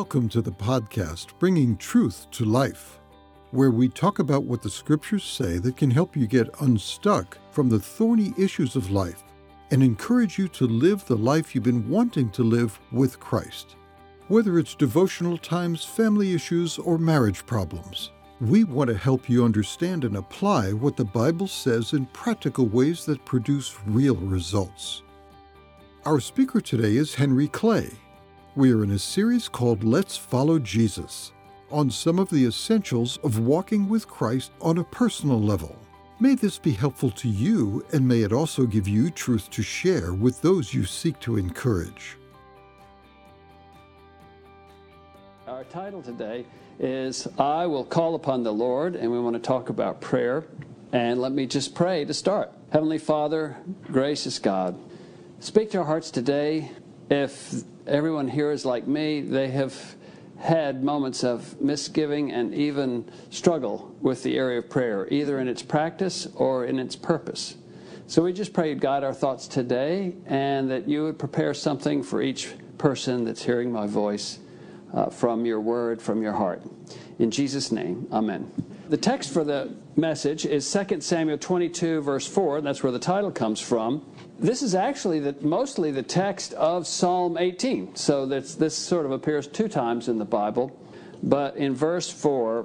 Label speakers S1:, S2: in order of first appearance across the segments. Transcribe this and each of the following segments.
S1: Welcome to the podcast Bringing Truth to Life, where we talk about what the scriptures say that can help you get unstuck from the thorny issues of life and encourage you to live the life you've been wanting to live with Christ. Whether it's devotional times, family issues, or marriage problems, we want to help you understand and apply what the Bible says in practical ways that produce real results. Our speaker today is Henry Clay. We are in a series called Let's Follow Jesus on some of the essentials of walking with Christ on a personal level. May this be helpful to you, and may it also give you truth to share with those you seek to encourage.
S2: Our title today is I Will Call Upon the Lord, and we want to talk about prayer. And let me just pray to start. Heavenly Father, gracious God, speak to our hearts today. If everyone here is like me. They have had moments of misgiving and even struggle with the area of prayer, either in its practice or in its purpose. So we just pray you'd guide our thoughts today and that you would prepare something for each person that's hearing my voice uh, from your word, from your heart. In Jesus' name, amen. The text for the message is 2 Samuel 22, verse 4. and That's where the title comes from. This is actually the, mostly the text of Psalm 18. So this, this sort of appears two times in the Bible. But in verse 4,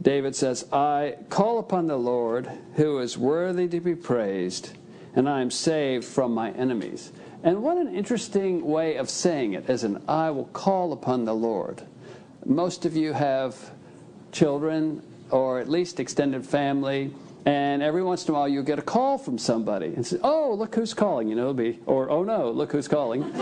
S2: David says, I call upon the Lord who is worthy to be praised, and I am saved from my enemies. And what an interesting way of saying it, as an I will call upon the Lord. Most of you have children, or at least extended family and every once in a while, you get a call from somebody and say, "Oh, look who's calling," you know, be or "Oh no, look who's calling."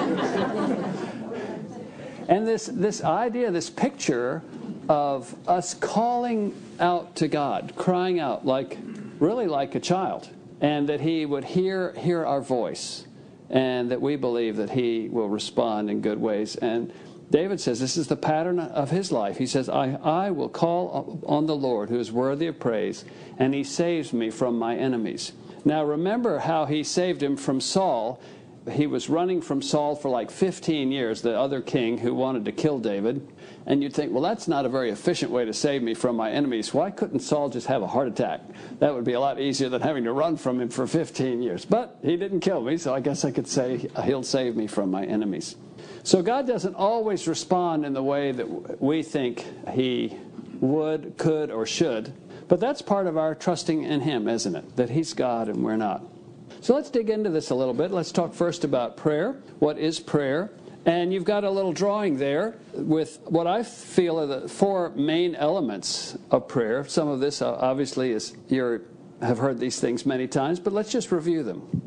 S2: and this this idea, this picture of us calling out to God, crying out like really like a child, and that He would hear hear our voice, and that we believe that He will respond in good ways and David says this is the pattern of his life. He says, I, I will call on the Lord who is worthy of praise, and he saves me from my enemies. Now remember how he saved him from Saul. He was running from Saul for like 15 years, the other king who wanted to kill David. And you'd think, well, that's not a very efficient way to save me from my enemies. Why couldn't Saul just have a heart attack? That would be a lot easier than having to run from him for 15 years. But he didn't kill me, so I guess I could say he'll save me from my enemies. So God doesn't always respond in the way that we think He would, could, or should. But that's part of our trusting in Him, isn't it? That He's God and we're not. So let's dig into this a little bit. Let's talk first about prayer. What is prayer? And you've got a little drawing there with what I feel are the four main elements of prayer. Some of this uh, obviously is you have heard these things many times, but let's just review them.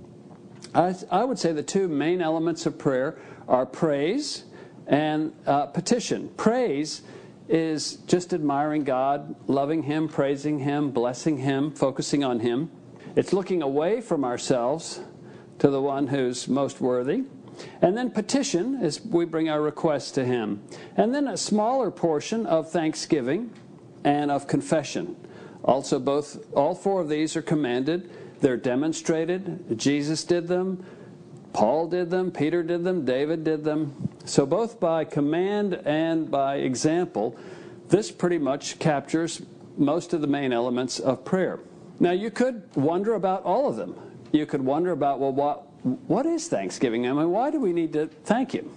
S2: I, I would say the two main elements of prayer are praise and uh, petition. Praise is just admiring God, loving Him, praising Him, blessing Him, focusing on Him. It's looking away from ourselves to the one who's most worthy. And then petition is we bring our requests to Him. And then a smaller portion of thanksgiving and of confession. Also, both all four of these are commanded. They're demonstrated. Jesus did them. Paul did them, Peter did them, David did them. So, both by command and by example, this pretty much captures most of the main elements of prayer. Now, you could wonder about all of them. You could wonder about, well, what, what is Thanksgiving? I mean, why do we need to thank Him?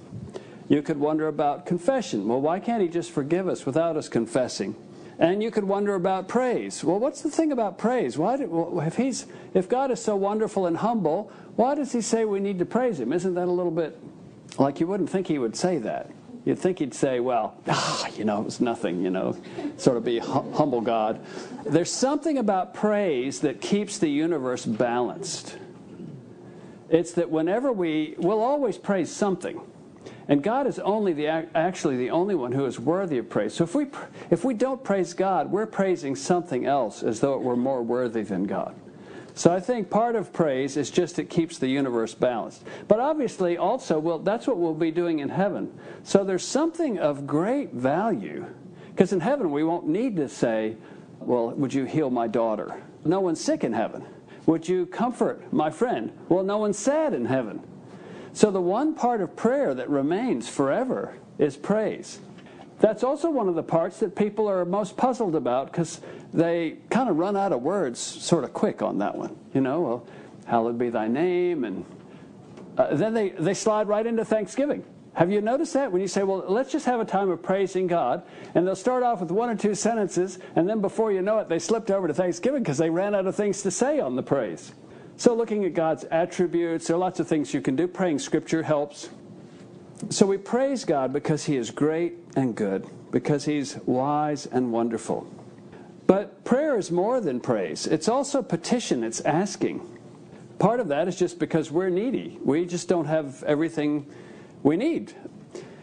S2: You could wonder about confession. Well, why can't He just forgive us without us confessing? And you could wonder about praise. Well, what's the thing about praise? Why well, if he's if God is so wonderful and humble, why does he say we need to praise him? Isn't that a little bit like you wouldn't think he would say that? You'd think he'd say, well, ah, you know, it was nothing, you know, sort of be hum- humble God. There's something about praise that keeps the universe balanced. It's that whenever we, we'll always praise something. And God is only the actually the only one who is worthy of praise. So if we if we don't praise God, we're praising something else as though it were more worthy than God. So I think part of praise is just it keeps the universe balanced. But obviously also well that's what we'll be doing in heaven. So there's something of great value because in heaven we won't need to say, well, would you heal my daughter? No one's sick in heaven. Would you comfort my friend? Well, no one's sad in heaven. So the one part of prayer that remains forever is praise. That's also one of the parts that people are most puzzled about because they kind of run out of words sort of quick on that one. You know, well, hallowed be thy name. And uh, then they, they slide right into Thanksgiving. Have you noticed that? When you say, well, let's just have a time of praising God, and they'll start off with one or two sentences, and then before you know it, they slipped over to Thanksgiving because they ran out of things to say on the praise. So, looking at God's attributes, there are lots of things you can do. Praying scripture helps. So, we praise God because He is great and good, because He's wise and wonderful. But prayer is more than praise, it's also petition, it's asking. Part of that is just because we're needy. We just don't have everything we need.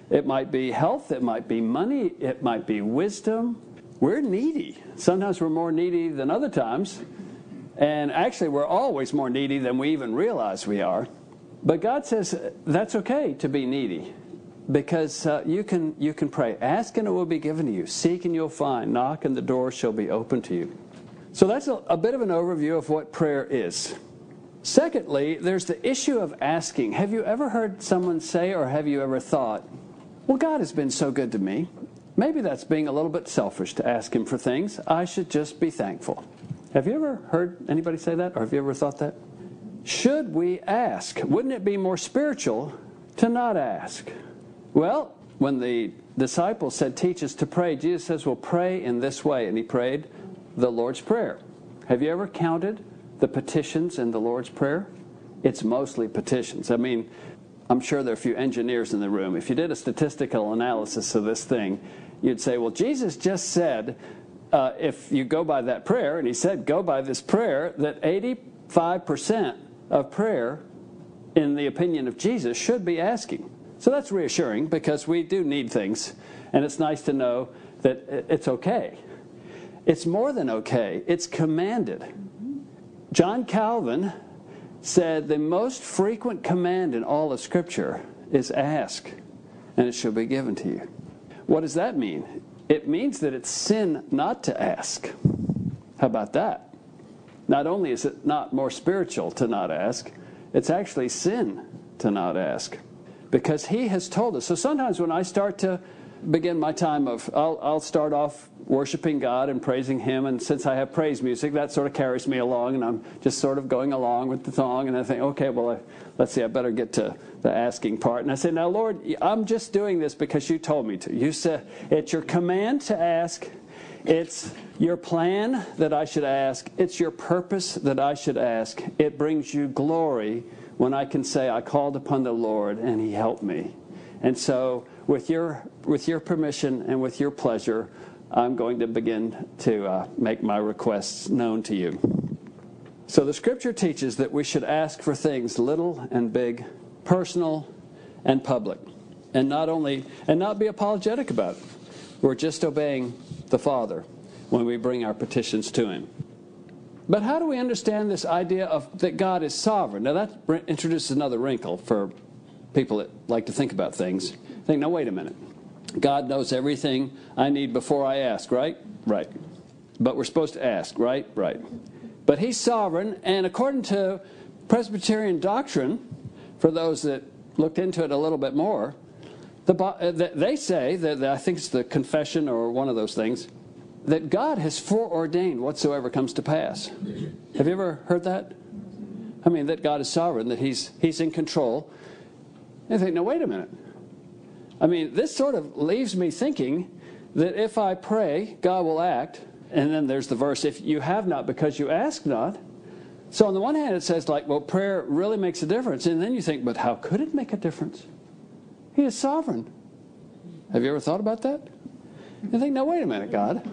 S2: It might be health, it might be money, it might be wisdom. We're needy. Sometimes we're more needy than other times. And actually, we're always more needy than we even realize we are. But God says that's okay to be needy because uh, you, can, you can pray. Ask and it will be given to you. Seek and you'll find. Knock and the door shall be open to you. So that's a, a bit of an overview of what prayer is. Secondly, there's the issue of asking. Have you ever heard someone say, or have you ever thought, well, God has been so good to me. Maybe that's being a little bit selfish to ask Him for things. I should just be thankful. Have you ever heard anybody say that, or have you ever thought that? Should we ask? Wouldn't it be more spiritual to not ask? Well, when the disciples said, Teach us to pray, Jesus says, Well, pray in this way. And he prayed the Lord's Prayer. Have you ever counted the petitions in the Lord's Prayer? It's mostly petitions. I mean, I'm sure there are a few engineers in the room. If you did a statistical analysis of this thing, you'd say, Well, Jesus just said uh, if you go by that prayer, and he said, go by this prayer, that 85% of prayer, in the opinion of Jesus, should be asking. So that's reassuring because we do need things, and it's nice to know that it's okay. It's more than okay, it's commanded. John Calvin said the most frequent command in all of Scripture is ask, and it shall be given to you. What does that mean? It means that it's sin not to ask. How about that? Not only is it not more spiritual to not ask, it's actually sin to not ask. Because he has told us. So sometimes when I start to begin my time of, I'll, I'll start off worshiping God and praising Him. And since I have praise music, that sort of carries me along, and I'm just sort of going along with the song. And I think, okay, well, I, let's see, I better get to the asking part. And I say, now, Lord, I'm just doing this because you told me to. You said it's your command to ask. It's your plan that I should ask. It's your purpose that I should ask. It brings you glory when I can say, I called upon the Lord and He helped me. And so, with your, with your permission and with your pleasure, I'm going to begin to uh, make my requests known to you. So, the scripture teaches that we should ask for things little and big, personal and public, and not only, and not be apologetic about it. We're just obeying the Father when we bring our petitions to Him. But how do we understand this idea of that God is sovereign? Now that introduces another wrinkle for people that like to think about things. Think, now wait a minute. God knows everything I need before I ask, right? Right. But we're supposed to ask, right? Right. But He's sovereign, and according to Presbyterian doctrine, for those that looked into it a little bit more, the, uh, they say that I think it's the confession or one of those things that God has foreordained whatsoever comes to pass. Have you ever heard that? I mean, that God is sovereign, that He's He's in control, and think, no, wait a minute. I mean, this sort of leaves me thinking that if I pray, God will act. And then there's the verse, if you have not because you ask not. So on the one hand, it says, like, well, prayer really makes a difference. And then you think, but how could it make a difference? He is sovereign. Have you ever thought about that? You think, no, wait a minute, God.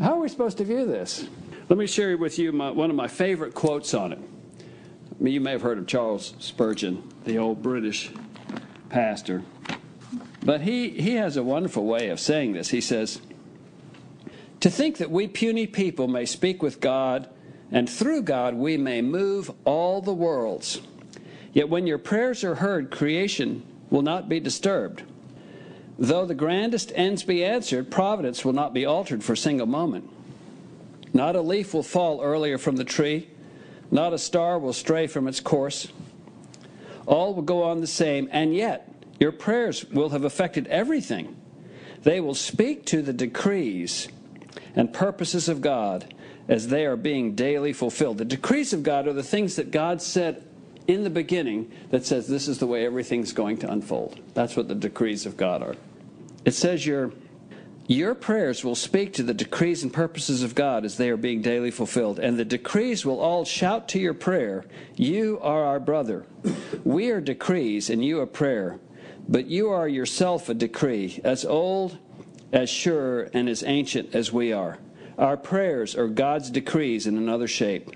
S2: How are we supposed to view this? Let me share with you my, one of my favorite quotes on it. You may have heard of Charles Spurgeon, the old British pastor. But he, he has a wonderful way of saying this. He says, To think that we puny people may speak with God, and through God we may move all the worlds. Yet when your prayers are heard, creation will not be disturbed. Though the grandest ends be answered, providence will not be altered for a single moment. Not a leaf will fall earlier from the tree, not a star will stray from its course. All will go on the same, and yet your prayers will have affected everything. They will speak to the decrees and purposes of God as they are being daily fulfilled. The decrees of God are the things that God said in the beginning that says this is the way everything's going to unfold. That's what the decrees of God are. It says your your prayers will speak to the decrees and purposes of God as they are being daily fulfilled, and the decrees will all shout to your prayer, You are our brother. We are decrees, and you are prayer. But you are yourself a decree, as old, as sure, and as ancient as we are. Our prayers are God's decrees in another shape.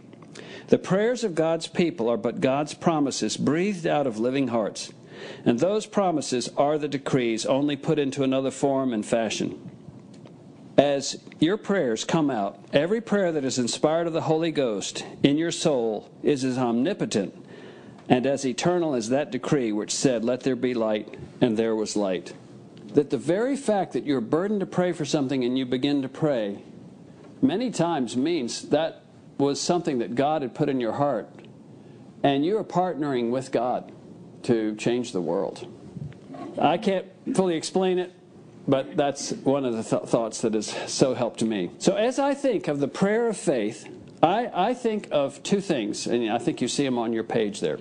S2: The prayers of God's people are but God's promises breathed out of living hearts. And those promises are the decrees, only put into another form and fashion. As your prayers come out, every prayer that is inspired of the Holy Ghost in your soul is as omnipotent and as eternal as that decree which said, Let there be light, and there was light. That the very fact that you're burdened to pray for something and you begin to pray many times means that was something that God had put in your heart, and you are partnering with God to change the world. I can't fully explain it, but that's one of the th- thoughts that has so helped me. So, as I think of the prayer of faith, I, I think of two things, and I think you see them on your page there.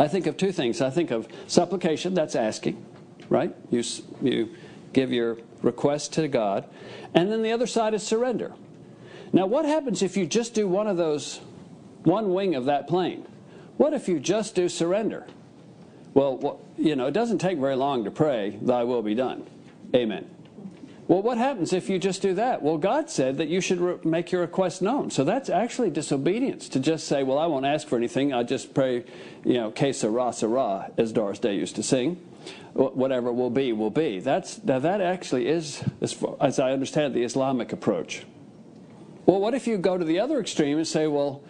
S2: I think of two things. I think of supplication, that's asking, right? You, you give your request to God. And then the other side is surrender. Now, what happens if you just do one of those, one wing of that plane? What if you just do surrender? Well, you know, it doesn't take very long to pray, Thy will be done. Amen. Well, what happens if you just do that? Well, God said that you should make your request known. So that's actually disobedience to just say, well, I won't ask for anything. I just pray, you know, que sera, sera, as Doris Day used to sing. Whatever will be, will be. That's, now that actually is, as, far, as I understand, the Islamic approach. Well, what if you go to the other extreme and say, well,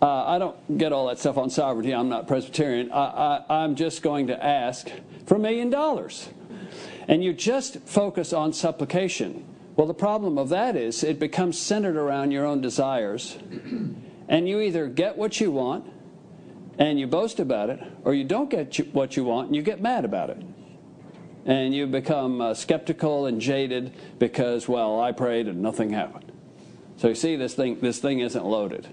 S2: uh, I don't get all that stuff on sovereignty. I'm not Presbyterian. I, I, I'm just going to ask for a million dollars and you just focus on supplication, well, the problem of that is it becomes centered around your own desires, and you either get what you want and you boast about it, or you don't get what you want and you get mad about it. And you become uh, skeptical and jaded because, well, I prayed and nothing happened. So you see, this thing, this thing isn't loaded.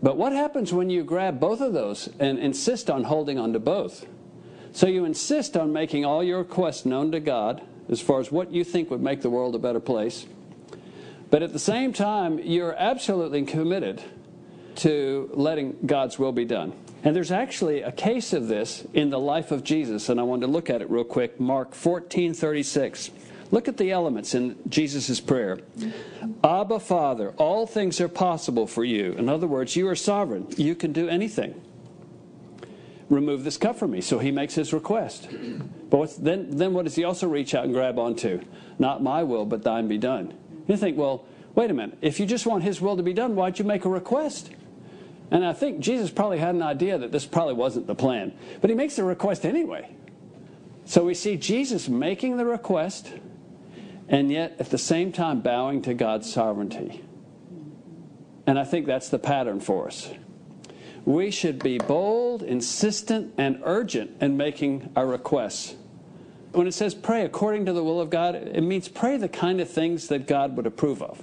S2: But what happens when you grab both of those and insist on holding on to both? So you insist on making all your requests known to God as far as what you think would make the world a better place. But at the same time, you're absolutely committed to letting God's will be done. And there's actually a case of this in the life of Jesus, and I wanted to look at it real quick. Mark 14 36. Look at the elements in Jesus' prayer. Abba, Father, all things are possible for you. In other words, you are sovereign. You can do anything remove this cup from me. So he makes his request. But then, then what does he also reach out and grab onto? Not my will, but thine be done. You think, well, wait a minute. If you just want his will to be done, why'd you make a request? And I think Jesus probably had an idea that this probably wasn't the plan. But he makes the request anyway. So we see Jesus making the request and yet at the same time bowing to God's sovereignty. And I think that's the pattern for us we should be bold, insistent, and urgent in making our requests. When it says pray according to the will of God, it means pray the kind of things that God would approve of.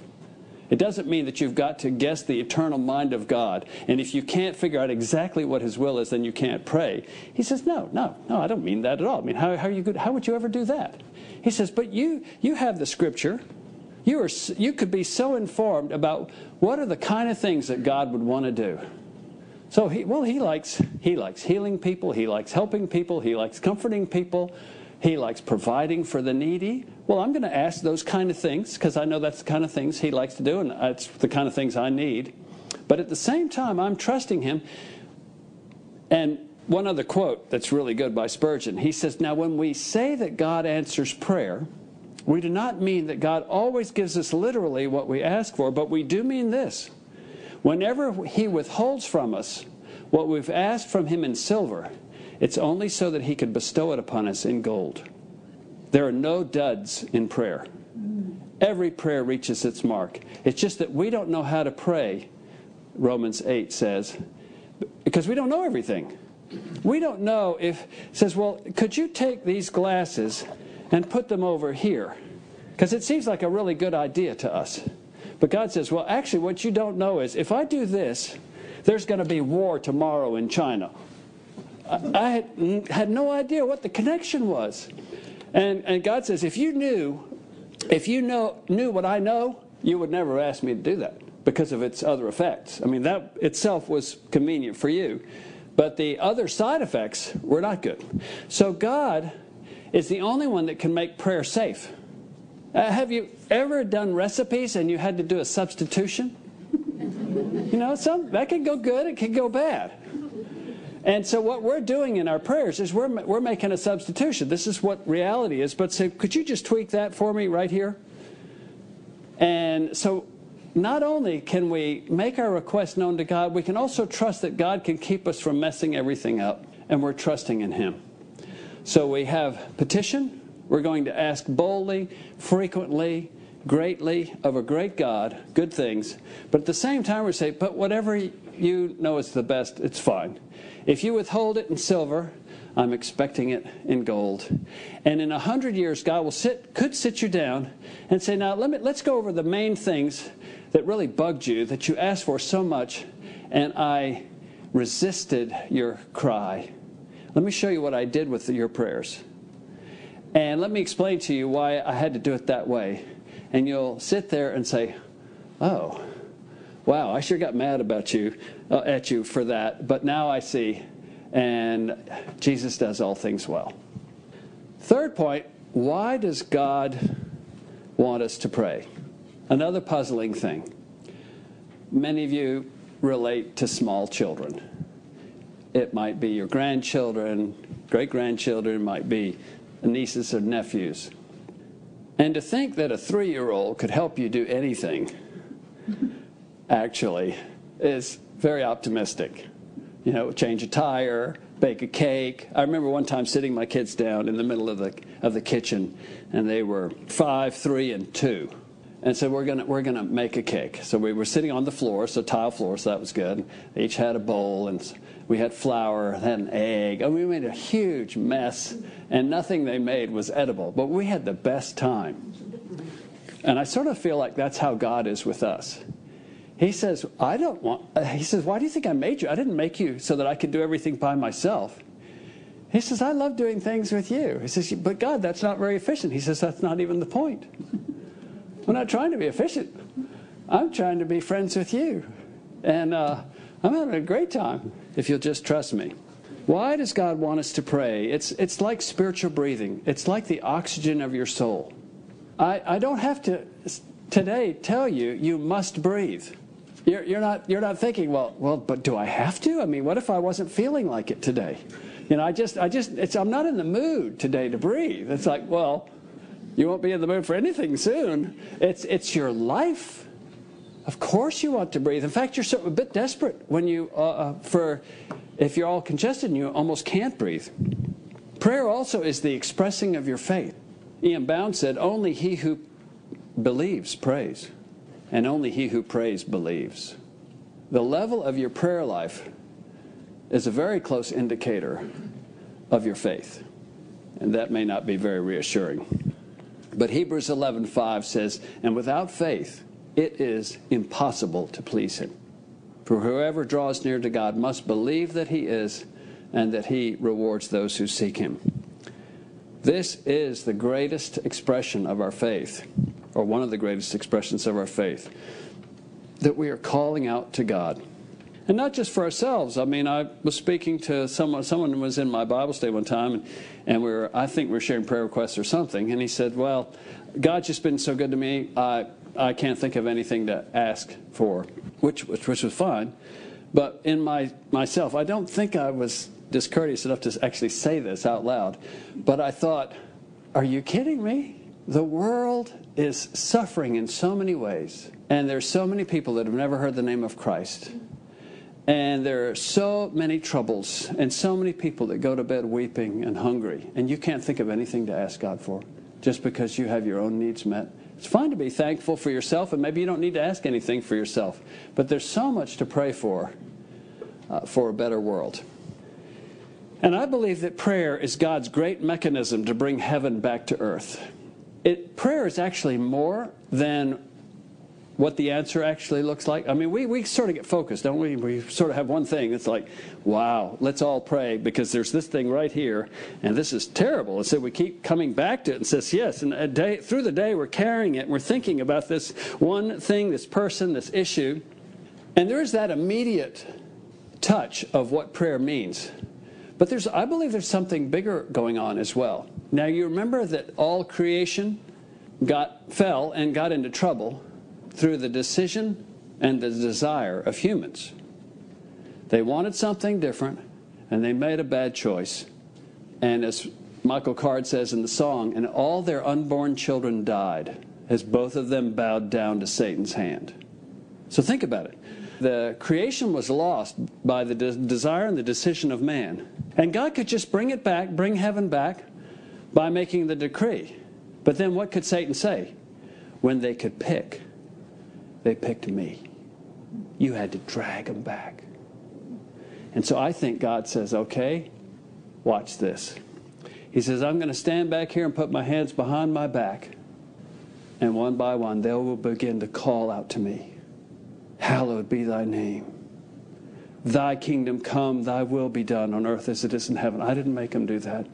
S2: It doesn't mean that you've got to guess the eternal mind of God. And if you can't figure out exactly what His will is, then you can't pray. He says, No, no, no, I don't mean that at all. I mean, how, how, you how would you ever do that? He says, But you, you have the scripture. You, are, you could be so informed about what are the kind of things that God would want to do. So he, well, he likes he likes healing people. He likes helping people. He likes comforting people. He likes providing for the needy. Well, I'm going to ask those kind of things because I know that's the kind of things he likes to do, and that's the kind of things I need. But at the same time, I'm trusting him. And one other quote that's really good by Spurgeon. He says, Now, when we say that God answers prayer, we do not mean that God always gives us literally what we ask for, but we do mean this Whenever he withholds from us what we've asked from him in silver, it's only so that he could bestow it upon us in gold. There are no duds in prayer. Every prayer reaches its mark. It's just that we don't know how to pray, Romans 8 says, because we don't know everything. We don't know if, says, well, could you take these glasses and put them over here. Because it seems like a really good idea to us. But God says, well, actually, what you don't know is if I do this, there's going to be war tomorrow in China. I had, mm, had no idea what the connection was. And, and God says, if you knew, if you know, knew what I know, you would never ask me to do that because of its other effects. I mean, that itself was convenient for you. But the other side effects were not good. So God is the only one that can make prayer safe. Uh, have you ever done recipes and you had to do a substitution? you know, some that can go good, it can go bad. And so what we're doing in our prayers is we're, we're making a substitution. This is what reality is. But say, could you just tweak that for me right here? And so not only can we make our request known to God, we can also trust that God can keep us from messing everything up, and we're trusting in Him. So we have petition. We're going to ask boldly, frequently, greatly of a great God, good things. But at the same time, we say, but whatever you know is the best, it's fine. If you withhold it in silver, I'm expecting it in gold. And in a hundred years, God will sit, could sit you down and say, now let me, let's go over the main things that really bugged you, that you asked for so much, and I resisted your cry. Let me show you what I did with your prayers. And let me explain to you why I had to do it that way. And you'll sit there and say, oh, wow, I sure got mad about you, uh, at you for that, but now I see. And Jesus does all things well. Third point, why does God want us to pray? Another puzzling thing. Many of you relate to small children. It might be your grandchildren, great grandchildren, might be nieces or nephews. And to think that a three year old could help you do anything actually is very optimistic. You know, change a tire, bake a cake. I remember one time sitting my kids down in the middle of the, of the kitchen, and they were five, three, and two and said, we're gonna we're gonna make a cake. So we were sitting on the floor, so tile floor, so that was good. They each had a bowl, and we had flour, an egg, and we made a huge mess, and nothing they made was edible. But we had the best time. And I sort of feel like that's how God is with us. He says, I don't want, uh, he says, why do you think I made you? I didn't make you so that I could do everything by myself. He says, I love doing things with you. He says, but God, that's not very efficient. He says, that's not even the point. I'm not trying to be efficient. I'm trying to be friends with you. And uh, I'm having a great time if you'll just trust me. Why does God want us to pray? It's, it's like spiritual breathing, it's like the oxygen of your soul. I, I don't have to today tell you you must breathe. You're, you're, not, you're not thinking, well, well, but do I have to? I mean, what if I wasn't feeling like it today? You know, I just, I just, it's, I'm not in the mood today to breathe. It's like, well, you won't be in the mood for anything soon. It's, it's your life. Of course you want to breathe. In fact, you're so, a bit desperate when you, uh, uh, for, if you're all congested and you almost can't breathe. Prayer also is the expressing of your faith. E.M. Bounds said, only he who believes prays, and only he who prays believes. The level of your prayer life is a very close indicator of your faith, and that may not be very reassuring. But Hebrews 11:5 says, "And without faith it is impossible to please him. For whoever draws near to God must believe that he is and that he rewards those who seek him." This is the greatest expression of our faith, or one of the greatest expressions of our faith, that we are calling out to God and not just for ourselves. I mean, I was speaking to someone. Someone was in my Bible study one time, and, and we were. I think we were sharing prayer requests or something. And he said, "Well, God's just been so good to me. I I can't think of anything to ask for," which which, which was fine. But in my myself, I don't think I was discourteous enough to actually say this out loud. But I thought, "Are you kidding me? The world is suffering in so many ways." And there's so many people that have never heard the name of Christ. And there are so many troubles and so many people that go to bed weeping and hungry, and you can't think of anything to ask God for just because you have your own needs met. It's fine to be thankful for yourself, and maybe you don't need to ask anything for yourself, but there's so much to pray for uh, for a better world. And I believe that prayer is God's great mechanism to bring heaven back to earth. It, prayer is actually more than what the answer actually looks like? I mean, we, we sort of get focused, don't we? We sort of have one thing. It's like, wow, let's all pray because there's this thing right here, and this is terrible. And so we keep coming back to it and says, yes. And a day, through the day, we're carrying it. We're thinking about this one thing, this person, this issue. And there is that immediate touch of what prayer means. But there's, I believe there's something bigger going on as well. Now, you remember that all creation got fell and got into trouble through the decision and the desire of humans. They wanted something different, and they made a bad choice. And as Michael Card says in the song, and all their unborn children died as both of them bowed down to Satan's hand. So think about it. The creation was lost by the de- desire and the decision of man. And God could just bring it back, bring heaven back, by making the decree. But then what could Satan say? When they could pick they picked me. You had to drag them back. And so I think God says, okay, watch this. He says, I'm going to stand back here and put my hands behind my back. And one by one, they will begin to call out to me Hallowed be thy name. Thy kingdom come, thy will be done on earth as it is in heaven. I didn't make them do that.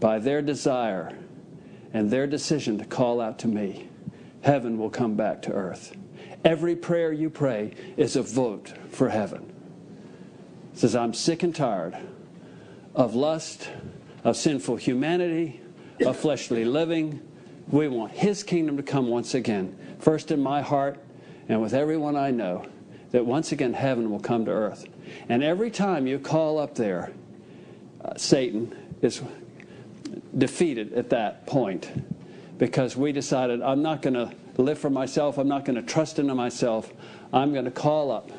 S2: By their desire and their decision to call out to me, heaven will come back to earth. Every prayer you pray is a vote for heaven. It says, I'm sick and tired of lust, of sinful humanity, of fleshly living. We want His kingdom to come once again, first in my heart and with everyone I know, that once again heaven will come to earth. And every time you call up there, uh, Satan is defeated at that point because we decided I'm not going to live for myself, I'm not going to trust into myself. I'm going to call up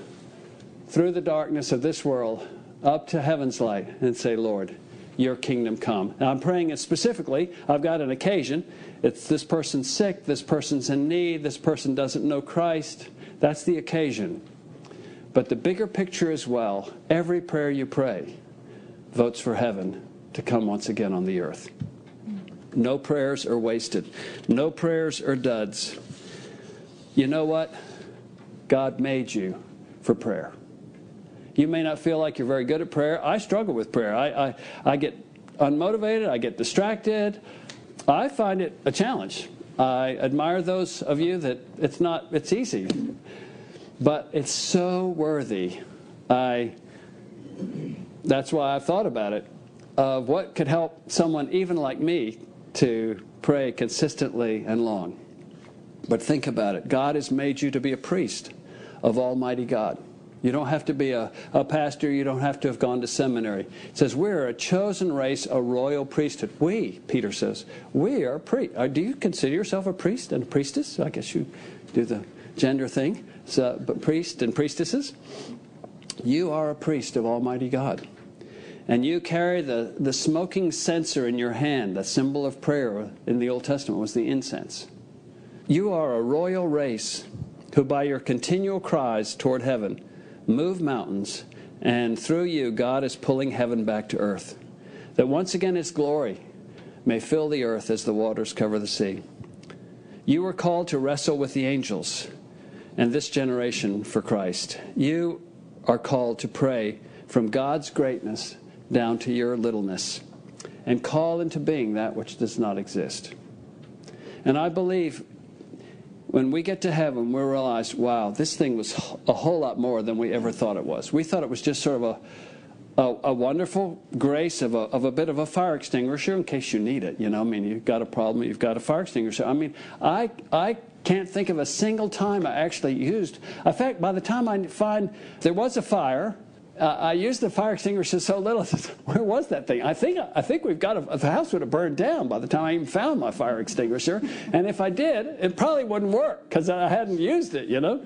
S2: through the darkness of this world up to heaven's light and say, Lord, your kingdom come. Now I'm praying it specifically. I've got an occasion. It's this person's sick, this person's in need, this person doesn't know Christ. That's the occasion. But the bigger picture as well, every prayer you pray votes for heaven to come once again on the earth. No prayers are wasted. No prayers are duds. You know what? God made you for prayer. You may not feel like you're very good at prayer. I struggle with prayer. I, I, I get unmotivated, I get distracted. I find it a challenge. I admire those of you that it's not, it's easy. But it's so worthy. I, that's why I've thought about it of what could help someone even like me to pray consistently and long. But think about it God has made you to be a priest of Almighty God. You don't have to be a, a pastor. You don't have to have gone to seminary. It says, We're a chosen race, a royal priesthood. We, Peter says, we are priests. Uh, do you consider yourself a priest and a priestess? I guess you do the gender thing. So, but priest and priestesses, you are a priest of Almighty God and you carry the, the smoking censer in your hand, the symbol of prayer in the Old Testament was the incense. You are a royal race who, by your continual cries toward heaven, move mountains, and through you, God is pulling heaven back to earth. That once again His glory may fill the earth as the waters cover the sea. You were called to wrestle with the angels and this generation for Christ. You are called to pray from God's greatness down to your littleness and call into being that which does not exist. And I believe when we get to heaven, we realize, wow, this thing was a whole lot more than we ever thought it was. We thought it was just sort of a a, a, wonderful grace of a, of a bit of a fire extinguisher in case you need it. You know, I mean, you've got a problem, you've got a fire extinguisher. I mean, I, I can't think of a single time I actually used. In fact, by the time I find there was a fire, uh, I used the fire extinguisher so little. Where was that thing? I think I think we've got a, the house would have burned down by the time I even found my fire extinguisher. And if I did, it probably wouldn't work because I hadn't used it. You know.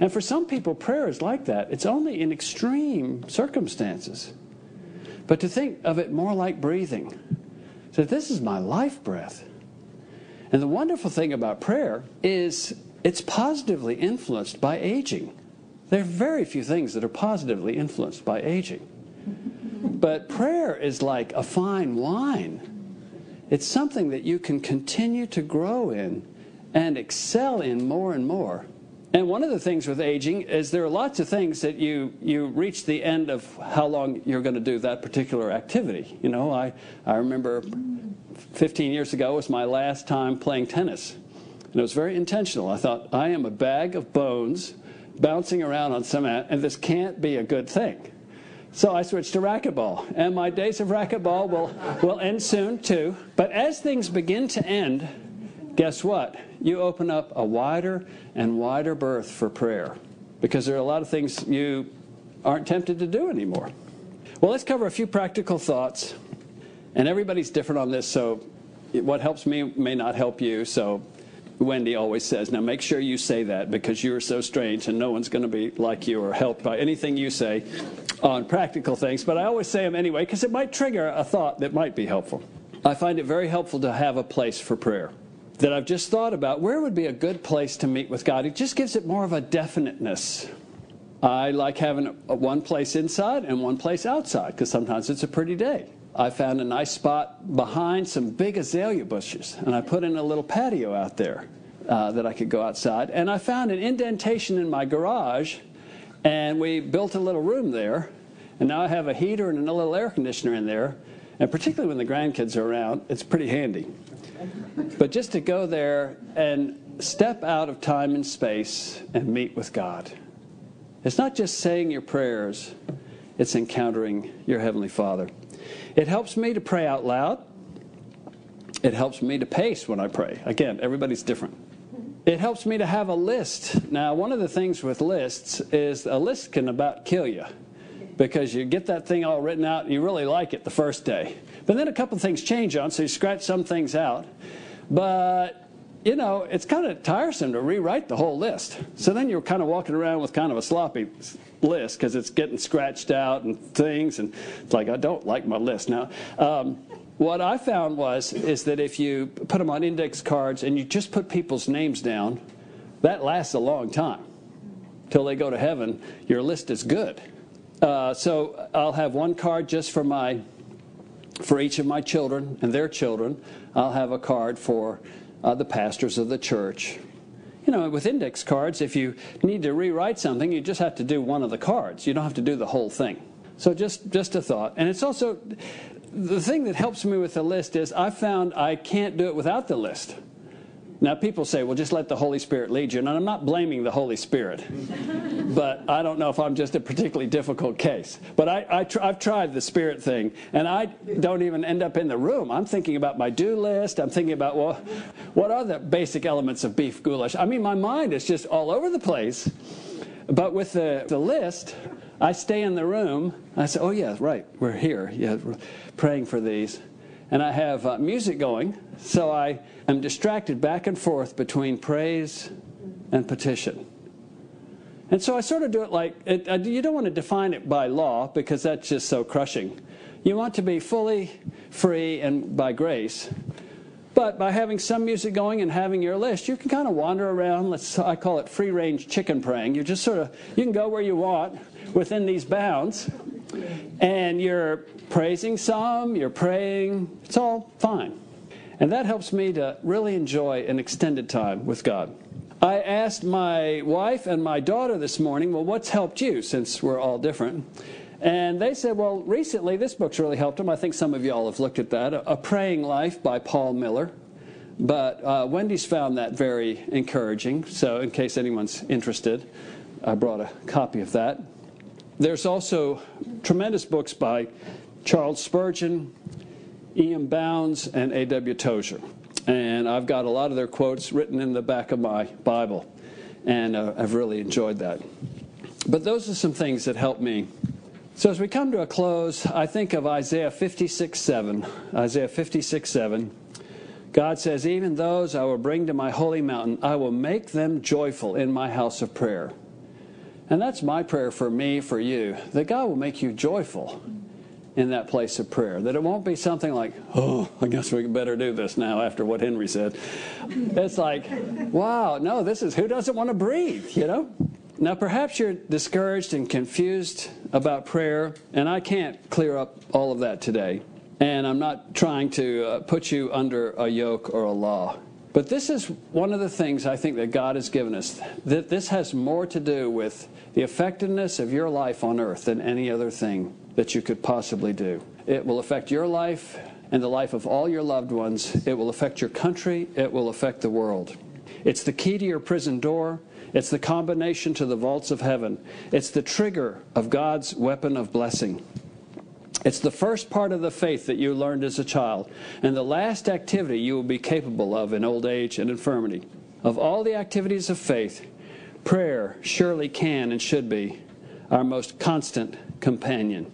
S2: And for some people, prayer is like that. It's only in extreme circumstances. But to think of it more like breathing, so this is my life breath. And the wonderful thing about prayer is it's positively influenced by aging. There are very few things that are positively influenced by aging. But prayer is like a fine wine. It's something that you can continue to grow in and excel in more and more. And one of the things with aging is there are lots of things that you, you reach the end of how long you're going to do that particular activity. You know, I, I remember 15 years ago was my last time playing tennis. And it was very intentional. I thought, I am a bag of bones bouncing around on cement, and this can't be a good thing. So I switched to racquetball, and my days of racquetball will, will end soon too. But as things begin to end, guess what? You open up a wider and wider berth for prayer because there are a lot of things you aren't tempted to do anymore. Well, let's cover a few practical thoughts. And everybody's different on this, so what helps me may not help you. So Wendy always says, now make sure you say that because you're so strange and no one's going to be like you or helped by anything you say on practical things. But I always say them anyway because it might trigger a thought that might be helpful. I find it very helpful to have a place for prayer that I've just thought about. Where would be a good place to meet with God? It just gives it more of a definiteness. I like having one place inside and one place outside because sometimes it's a pretty day. I found a nice spot behind some big azalea bushes, and I put in a little patio out there uh, that I could go outside. And I found an indentation in my garage, and we built a little room there. And now I have a heater and a little air conditioner in there. And particularly when the grandkids are around, it's pretty handy. But just to go there and step out of time and space and meet with God. It's not just saying your prayers, it's encountering your Heavenly Father. It helps me to pray out loud. It helps me to pace when I pray. Again, everybody's different. It helps me to have a list. Now, one of the things with lists is a list can about kill you because you get that thing all written out and you really like it the first day. But then a couple things change on, so you scratch some things out. But, you know, it's kind of tiresome to rewrite the whole list. So then you're kind of walking around with kind of a sloppy list because it's getting scratched out and things, and it's like I don't like my list now. Um, what I found was is that if you put them on index cards and you just put people's names down, that lasts a long time. Till they go to heaven, your list is good. Uh, so I'll have one card just for my for each of my children and their children. I'll have a card for uh, the pastors of the church you know, with index cards, if you need to rewrite something, you just have to do one of the cards. You don't have to do the whole thing. So just just a thought. And it's also the thing that helps me with the list is I found I can't do it without the list. Now, people say, well, just let the Holy Spirit lead you. And I'm not blaming the Holy Spirit, but I don't know if I'm just a particularly difficult case. But I, I tr- I've tried the Spirit thing, and I don't even end up in the room. I'm thinking about my do list. I'm thinking about, well, what are the basic elements of beef goulash? I mean, my mind is just all over the place. But with the, the list, I stay in the room. I say, oh, yeah, right, we're here. Yeah, we're praying for these and I have uh, music going, so I am distracted back and forth between praise and petition. And so I sort of do it like it, uh, you don't want to define it by law because that's just so crushing. You want to be fully free and by grace. But by having some music going and having your list, you can kind of wander around. Let's I call it free range chicken praying. You just sort of you can go where you want within these bounds. And you're praising some, you're praying, it's all fine. And that helps me to really enjoy an extended time with God. I asked my wife and my daughter this morning, well, what's helped you since we're all different? And they said, well, recently this book's really helped them. I think some of y'all have looked at that A Praying Life by Paul Miller. But uh, Wendy's found that very encouraging. So, in case anyone's interested, I brought a copy of that. There's also tremendous books by Charles Spurgeon, E.M. Bounds, and A.W. Tozer. And I've got a lot of their quotes written in the back of my Bible, and uh, I've really enjoyed that. But those are some things that help me. So as we come to a close, I think of Isaiah 56 7. Isaiah 56 7. God says, Even those I will bring to my holy mountain, I will make them joyful in my house of prayer. And that's my prayer for me, for you, that God will make you joyful in that place of prayer. That it won't be something like, oh, I guess we better do this now after what Henry said. It's like, wow, no, this is who doesn't want to breathe, you know? Now, perhaps you're discouraged and confused about prayer, and I can't clear up all of that today. And I'm not trying to uh, put you under a yoke or a law. But this is one of the things I think that God has given us. That this has more to do with the effectiveness of your life on earth than any other thing that you could possibly do. It will affect your life and the life of all your loved ones. It will affect your country. It will affect the world. It's the key to your prison door. It's the combination to the vaults of heaven. It's the trigger of God's weapon of blessing. It's the first part of the faith that you learned as a child, and the last activity you will be capable of in old age and infirmity. Of all the activities of faith, prayer surely can and should be our most constant companion.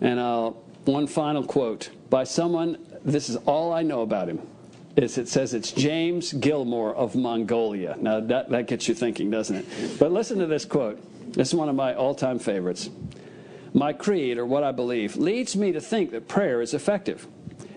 S2: And uh, one final quote by someone, this is all I know about him, is it says it's James Gilmour of Mongolia. Now that, that gets you thinking, doesn't it? But listen to this quote. This is one of my all time favorites. My creed, or what I believe, leads me to think that prayer is effective.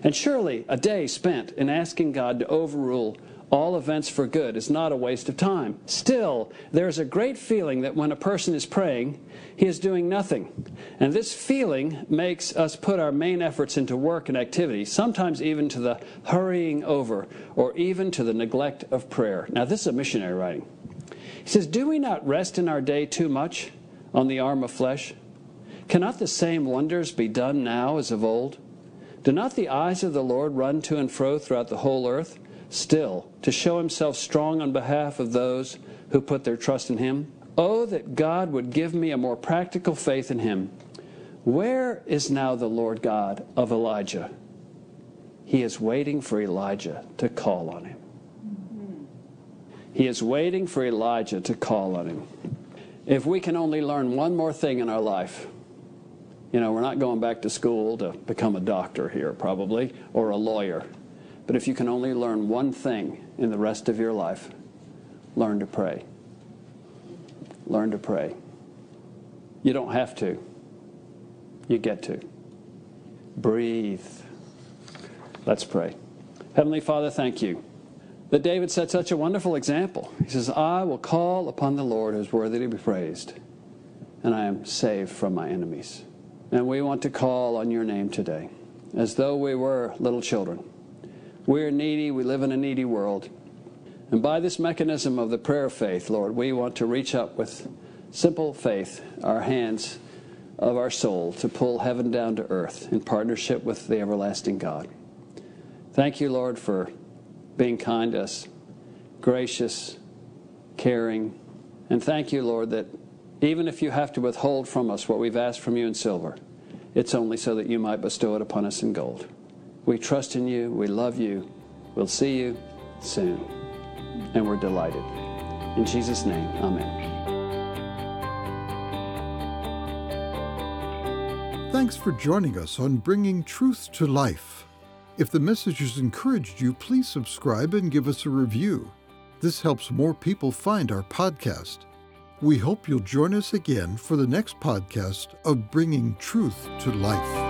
S2: And surely a day spent in asking God to overrule all events for good is not a waste of time. Still, there is a great feeling that when a person is praying, he is doing nothing. And this feeling makes us put our main efforts into work and activity, sometimes even to the hurrying over or even to the neglect of prayer. Now, this is a missionary writing. He says, Do we not rest in our day too much on the arm of flesh? Cannot the same wonders be done now as of old? Do not the eyes of the Lord run to and fro throughout the whole earth? Still to show himself strong on behalf of those who put their trust in him? Oh, that God would give me a more practical faith in him. Where is now the Lord God of Elijah? He is waiting for Elijah to call on him. He is waiting for Elijah to call on him. If we can only learn one more thing in our life, you know, we're not going back to school to become a doctor here, probably, or a lawyer. But if you can only learn one thing in the rest of your life, learn to pray. Learn to pray. You don't have to, you get to. Breathe. Let's pray. Heavenly Father, thank you that David set such a wonderful example. He says, I will call upon the Lord who is worthy to be praised, and I am saved from my enemies. And we want to call on your name today, as though we were little children we're needy. We live in a needy world. And by this mechanism of the prayer of faith, Lord, we want to reach up with simple faith, our hands of our soul, to pull heaven down to earth in partnership with the everlasting God. Thank you, Lord, for being kind to us, gracious, caring. And thank you, Lord, that even if you have to withhold from us what we've asked from you in silver, it's only so that you might bestow it upon us in gold. We trust in you. We love you. We'll see you soon. And we're delighted. In Jesus' name, amen.
S1: Thanks for joining us on Bringing Truth to Life. If the message has encouraged you, please subscribe and give us a review. This helps more people find our podcast. We hope you'll join us again for the next podcast of Bringing Truth to Life.